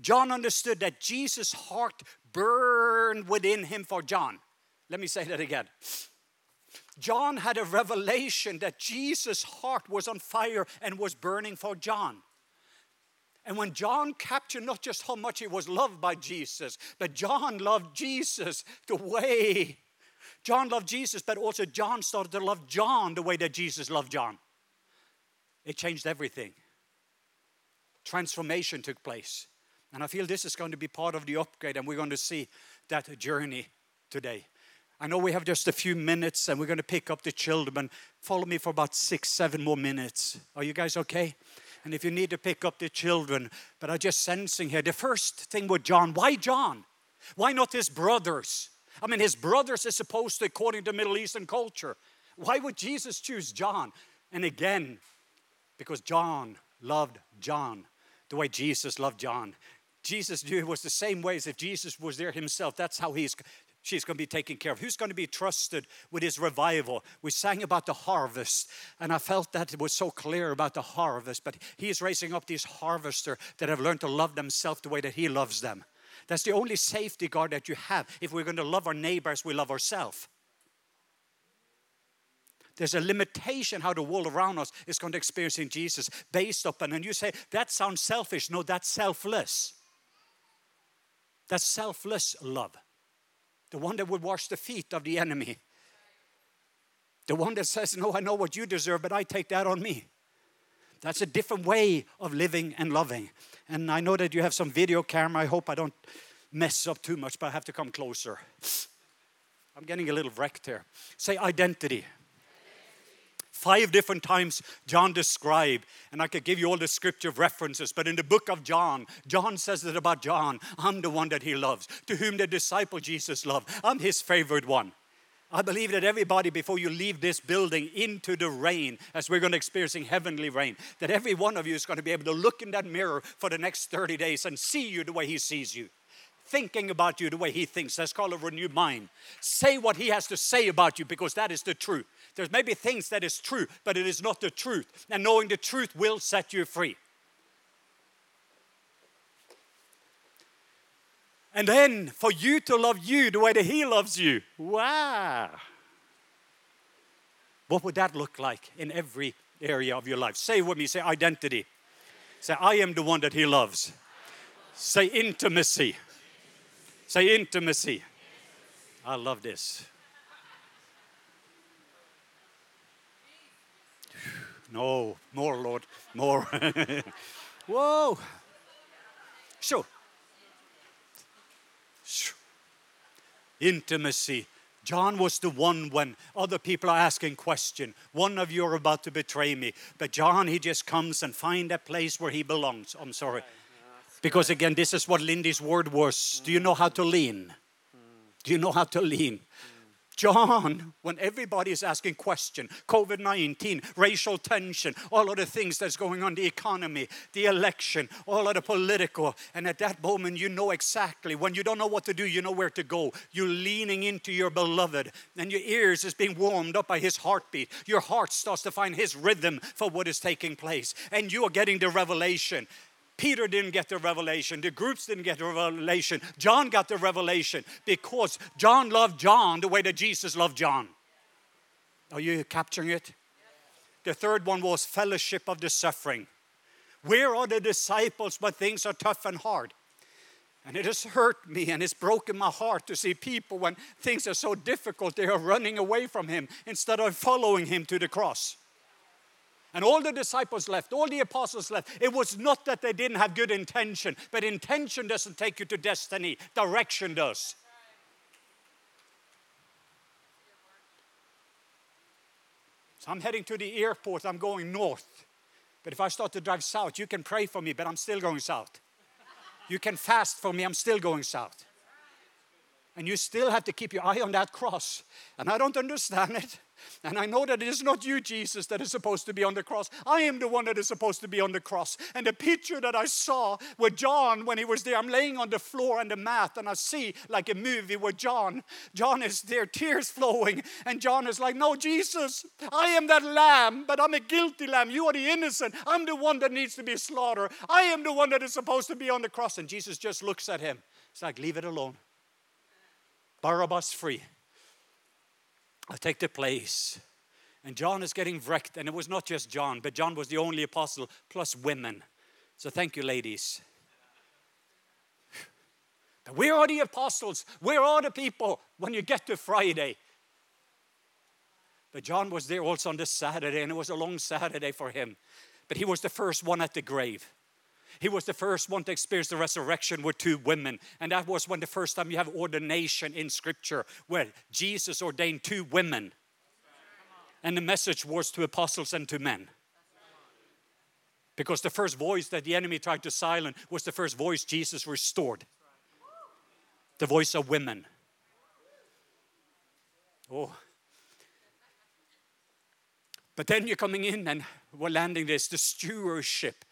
John understood that Jesus' heart burned within him for John. Let me say that again. John had a revelation that Jesus' heart was on fire and was burning for John. And when John captured not just how much he was loved by Jesus, but John loved Jesus the way John loved Jesus, but also John started to love John the way that Jesus loved John. It changed everything. Transformation took place. And I feel this is going to be part of the upgrade, and we're going to see that journey today. I know we have just a few minutes, and we're going to pick up the children. Follow me for about six, seven more minutes. Are you guys okay? And if you need to pick up the children, but I'm just sensing here the first thing with John why John? Why not his brothers? I mean, his brothers is supposed to, according to Middle Eastern culture. Why would Jesus choose John? And again, because John loved John the way Jesus loved John. Jesus knew it was the same way as if Jesus was there himself. That's how he's she's going to be taken care of. Who's going to be trusted with his revival? We sang about the harvest, and I felt that it was so clear about the harvest. But he is raising up these harvesters that have learned to love themselves the way that he loves them. That's the only safety guard that you have. If we're going to love our neighbors, we love ourselves. There's a limitation how the world around us is going to experience in Jesus based upon, and you say, that sounds selfish. No, that's selfless. That's selfless love the one that would wash the feet of the enemy, the one that says, No, I know what you deserve, but I take that on me. That's a different way of living and loving. And I know that you have some video camera. I hope I don't mess up too much, but I have to come closer. I'm getting a little wrecked here. Say identity. Five different times John described, and I could give you all the scripture references, but in the book of John, John says it about John I'm the one that he loves, to whom the disciple Jesus loved. I'm his favorite one. I believe that everybody, before you leave this building into the rain, as we're going to experiencing heavenly rain, that every one of you is going to be able to look in that mirror for the next 30 days and see you the way he sees you thinking about you the way he thinks. That's called a renewed mind. Say what he has to say about you because that is the truth. There's maybe things that is true, but it is not the truth. And knowing the truth will set you free. And then for you to love you the way that he loves you. Wow. What would that look like in every area of your life? Say with me, say identity. Say, I am the one that he loves. Say intimacy. Say intimacy. I love this. No, more, Lord, more. Whoa. Sure. Intimacy. John was the one when other people are asking question. One of you are about to betray me. But John, he just comes and find a place where he belongs. I'm sorry. Because again, this is what Lindy's word was. Do you know how to lean? Do you know how to lean? John, when everybody is asking question, COVID-19, racial tension, all of the things that's going on, the economy, the election, all of the political, and at that moment you know exactly, when you don't know what to do, you know where to go. You're leaning into your beloved, and your ears is being warmed up by his heartbeat. Your heart starts to find his rhythm for what is taking place, and you are getting the revelation. Peter didn't get the revelation. The groups didn't get the revelation. John got the revelation because John loved John the way that Jesus loved John. Are you capturing it? The third one was fellowship of the suffering. Where are the disciples when things are tough and hard? And it has hurt me and it's broken my heart to see people when things are so difficult, they are running away from Him instead of following Him to the cross and all the disciples left, all the apostles left. It was not that they didn't have good intention, but intention doesn't take you to destiny, direction does. So I'm heading to the airport, I'm going north. But if I start to drive south, you can pray for me, but I'm still going south. You can fast for me, I'm still going south. And you still have to keep your eye on that cross. And I don't understand it. And I know that it is not you, Jesus, that is supposed to be on the cross. I am the one that is supposed to be on the cross. And the picture that I saw with John when he was there, I'm laying on the floor on the mat, and I see like a movie where John, John is there, tears flowing, and John is like, No, Jesus, I am that lamb, but I'm a guilty lamb. You are the innocent. I'm the one that needs to be slaughtered. I am the one that is supposed to be on the cross. And Jesus just looks at him. It's like, Leave it alone. Barabbas free. I'll take the place. And John is getting wrecked. And it was not just John, but John was the only apostle, plus women. So thank you, ladies. But where are the apostles? Where are the people when you get to Friday? But John was there also on this Saturday, and it was a long Saturday for him. But he was the first one at the grave. He was the first one to experience the resurrection with two women. And that was when the first time you have ordination in Scripture, where Jesus ordained two women. And the message was to apostles and to men. Because the first voice that the enemy tried to silence was the first voice Jesus restored the voice of women. Oh. But then you're coming in and we're landing this the stewardship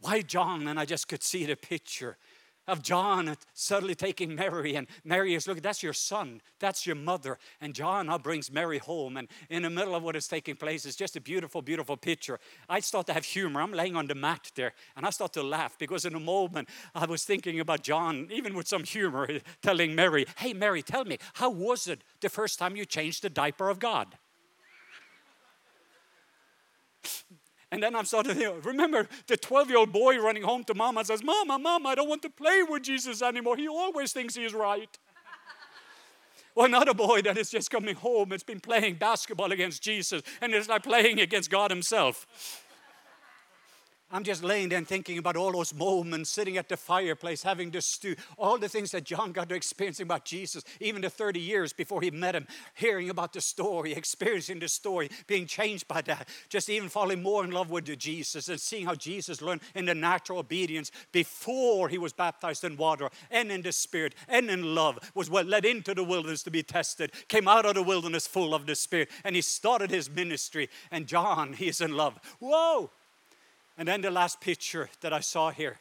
Why John? And I just could see the picture of John suddenly taking Mary, and Mary is looking, that's your son, that's your mother. And John now brings Mary home, and in the middle of what is taking place is just a beautiful, beautiful picture. I start to have humor. I'm laying on the mat there, and I start to laugh because in a moment I was thinking about John, even with some humor, telling Mary, Hey, Mary, tell me, how was it the first time you changed the diaper of God? And then I'm starting to think, remember the 12 year old boy running home to mama says, Mama, Mama, I don't want to play with Jesus anymore. He always thinks he's right. or another boy that is just coming home, it's been playing basketball against Jesus, and it's like playing against God Himself. I'm just laying there and thinking about all those moments, sitting at the fireplace, having the stew, all the things that John got to experiencing about Jesus, even the 30 years before he met him, hearing about the story, experiencing the story, being changed by that, just even falling more in love with Jesus and seeing how Jesus learned in the natural obedience before he was baptized in water and in the Spirit and in love, was led into the wilderness to be tested, came out of the wilderness full of the Spirit, and he started his ministry. And John, he is in love. Whoa! And then the last picture that I saw here,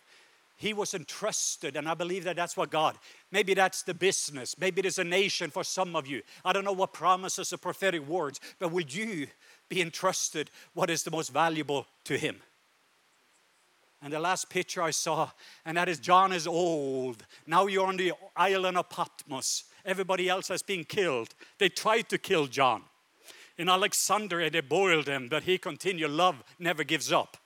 he was entrusted, and I believe that that's what God, maybe that's the business, maybe there's a nation for some of you. I don't know what promises or prophetic words, but will you be entrusted what is the most valuable to him? And the last picture I saw, and that is John is old. Now you're on the island of Patmos. Everybody else has been killed. They tried to kill John. In Alexandria, they boiled him, but he continued. Love never gives up.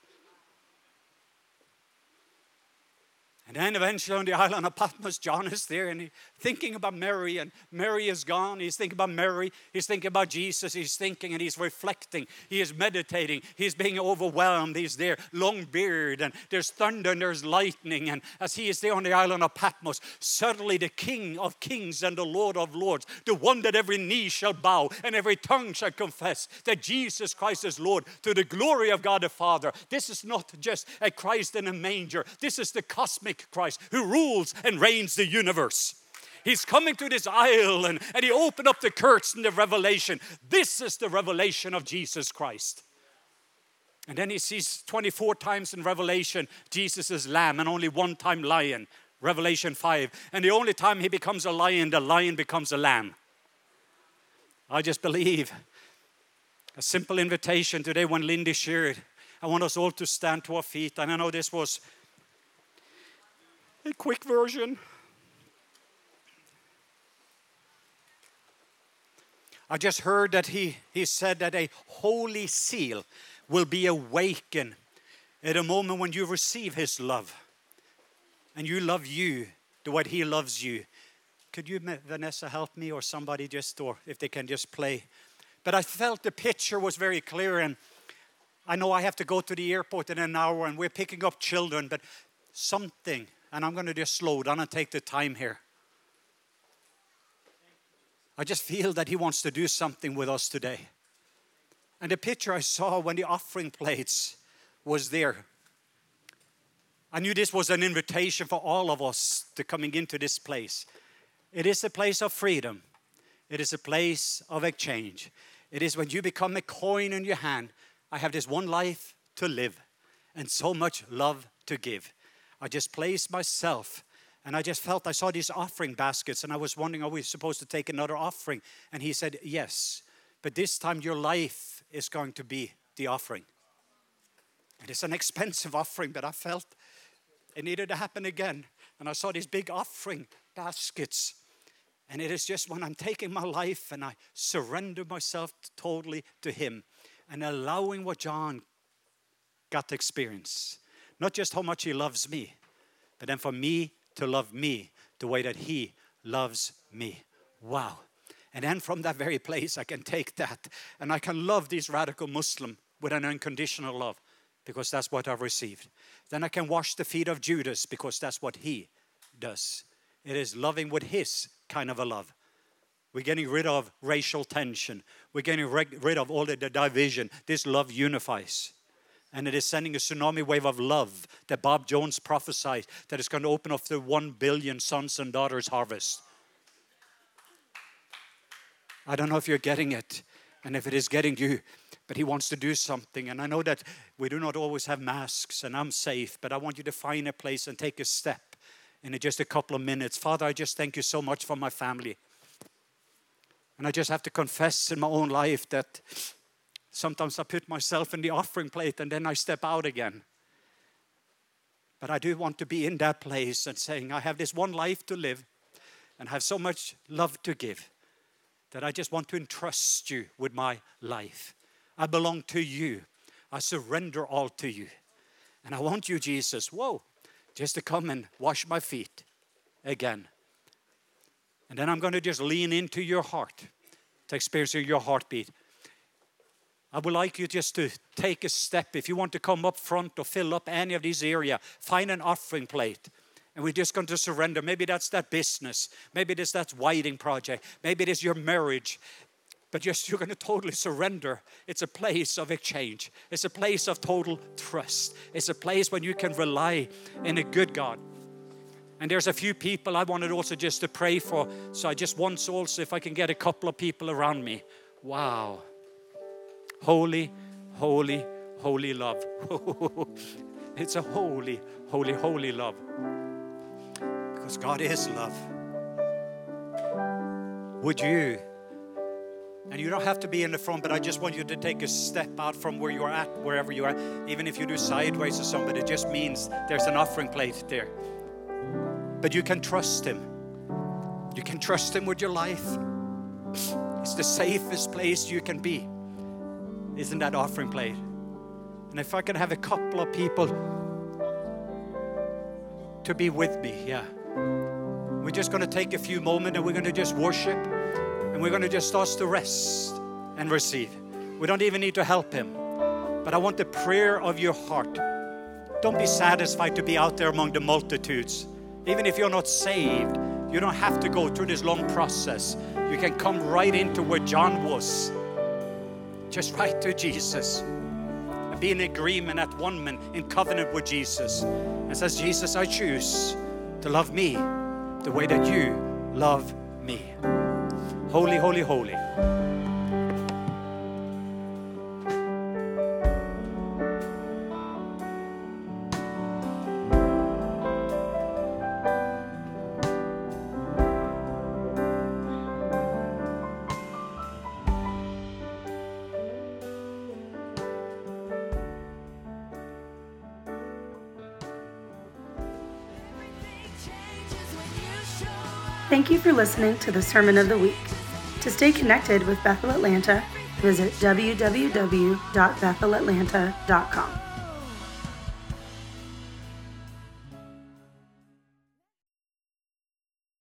And then eventually on the island of Patmos, John is there and he's thinking about Mary, and Mary is gone. He's thinking about Mary. He's thinking about Jesus. He's thinking and he's reflecting. He is meditating. He's being overwhelmed. He's there, long beard, and there's thunder and there's lightning. And as he is there on the island of Patmos, suddenly the King of kings and the Lord of lords, the one that every knee shall bow and every tongue shall confess that Jesus Christ is Lord to the glory of God the Father. This is not just a Christ in a manger, this is the cosmic Christ who rules and reigns the universe. He's coming to this island and he opened up the curtain of revelation. This is the revelation of Jesus Christ. And then he sees 24 times in Revelation Jesus is lamb and only one time lion, Revelation 5. And the only time he becomes a lion, the lion becomes a lamb. I just believe a simple invitation today when Lindy shared. I want us all to stand to our feet. And I know this was a quick version. I just heard that he, he said that a holy seal will be awakened at a moment when you receive his love and you love you the way he loves you. Could you, Vanessa, help me or somebody just, or if they can just play? But I felt the picture was very clear, and I know I have to go to the airport in an hour and we're picking up children, but something and I'm going to just slow down and take the time here. I just feel that He wants to do something with us today. And the picture I saw when the offering plates was there, I knew this was an invitation for all of us to coming into this place. It is a place of freedom. It is a place of exchange. It is when you become a coin in your hand. I have this one life to live and so much love to give. I just placed myself and I just felt I saw these offering baskets and I was wondering, are we supposed to take another offering? And he said, Yes, but this time your life is going to be the offering. It is an expensive offering, but I felt it needed to happen again. And I saw these big offering baskets. And it is just when I'm taking my life and I surrender myself totally to Him and allowing what John got to experience not just how much He loves me, but then for me to love me the way that He loves me. Wow. And then from that very place, I can take that and I can love this radical Muslim with an unconditional love because that's what I've received. Then I can wash the feet of Judas because that's what he does. It is loving with his kind of a love. We're getting rid of racial tension. We're getting rid of all the division. This love unifies and it is sending a tsunami wave of love that Bob Jones prophesied that is going to open up the 1 billion sons and daughters harvest. I don't know if you're getting it and if it is getting you, but He wants to do something. And I know that we do not always have masks, and I'm safe, but I want you to find a place and take a step in just a couple of minutes. Father, I just thank you so much for my family. And I just have to confess in my own life that sometimes I put myself in the offering plate and then I step out again. But I do want to be in that place and saying, I have this one life to live and have so much love to give that I just want to entrust you with my life. I belong to you. I surrender all to you. And I want you, Jesus, whoa, just to come and wash my feet again. And then I'm going to just lean into your heart to experience your heartbeat. I would like you just to take a step. If you want to come up front or fill up any of these areas, find an offering plate. And we're just going to surrender. Maybe that's that business. Maybe it's that whiting project. Maybe it is your marriage. But just you're going to totally surrender. It's a place of exchange. It's a place of total trust. It's a place when you can rely in a good God. And there's a few people I wanted also just to pray for. So I just want also if I can get a couple of people around me. Wow. Holy, holy, holy love. it's a holy, holy, holy love. Because God is love. Would you? And you don't have to be in the front, but I just want you to take a step out from where you are at, wherever you are. Even if you do sideways or something, it just means there's an offering plate there. But you can trust Him. You can trust Him with your life. It's the safest place you can be isn't that offering plate. And if I can have a couple of people to be with me, yeah. We're just going to take a few moments and we're going to just worship and we're going to just start to rest and receive. We don't even need to help him. But I want the prayer of your heart. Don't be satisfied to be out there among the multitudes. Even if you're not saved, you don't have to go through this long process. You can come right into where John was just write to Jesus and be in agreement at one man in covenant with Jesus and says, Jesus, I choose to love me the way that you love me. Holy, holy, holy. Listening to the Sermon of the Week. To stay connected with Bethel Atlanta, visit www.bethelatlanta.com.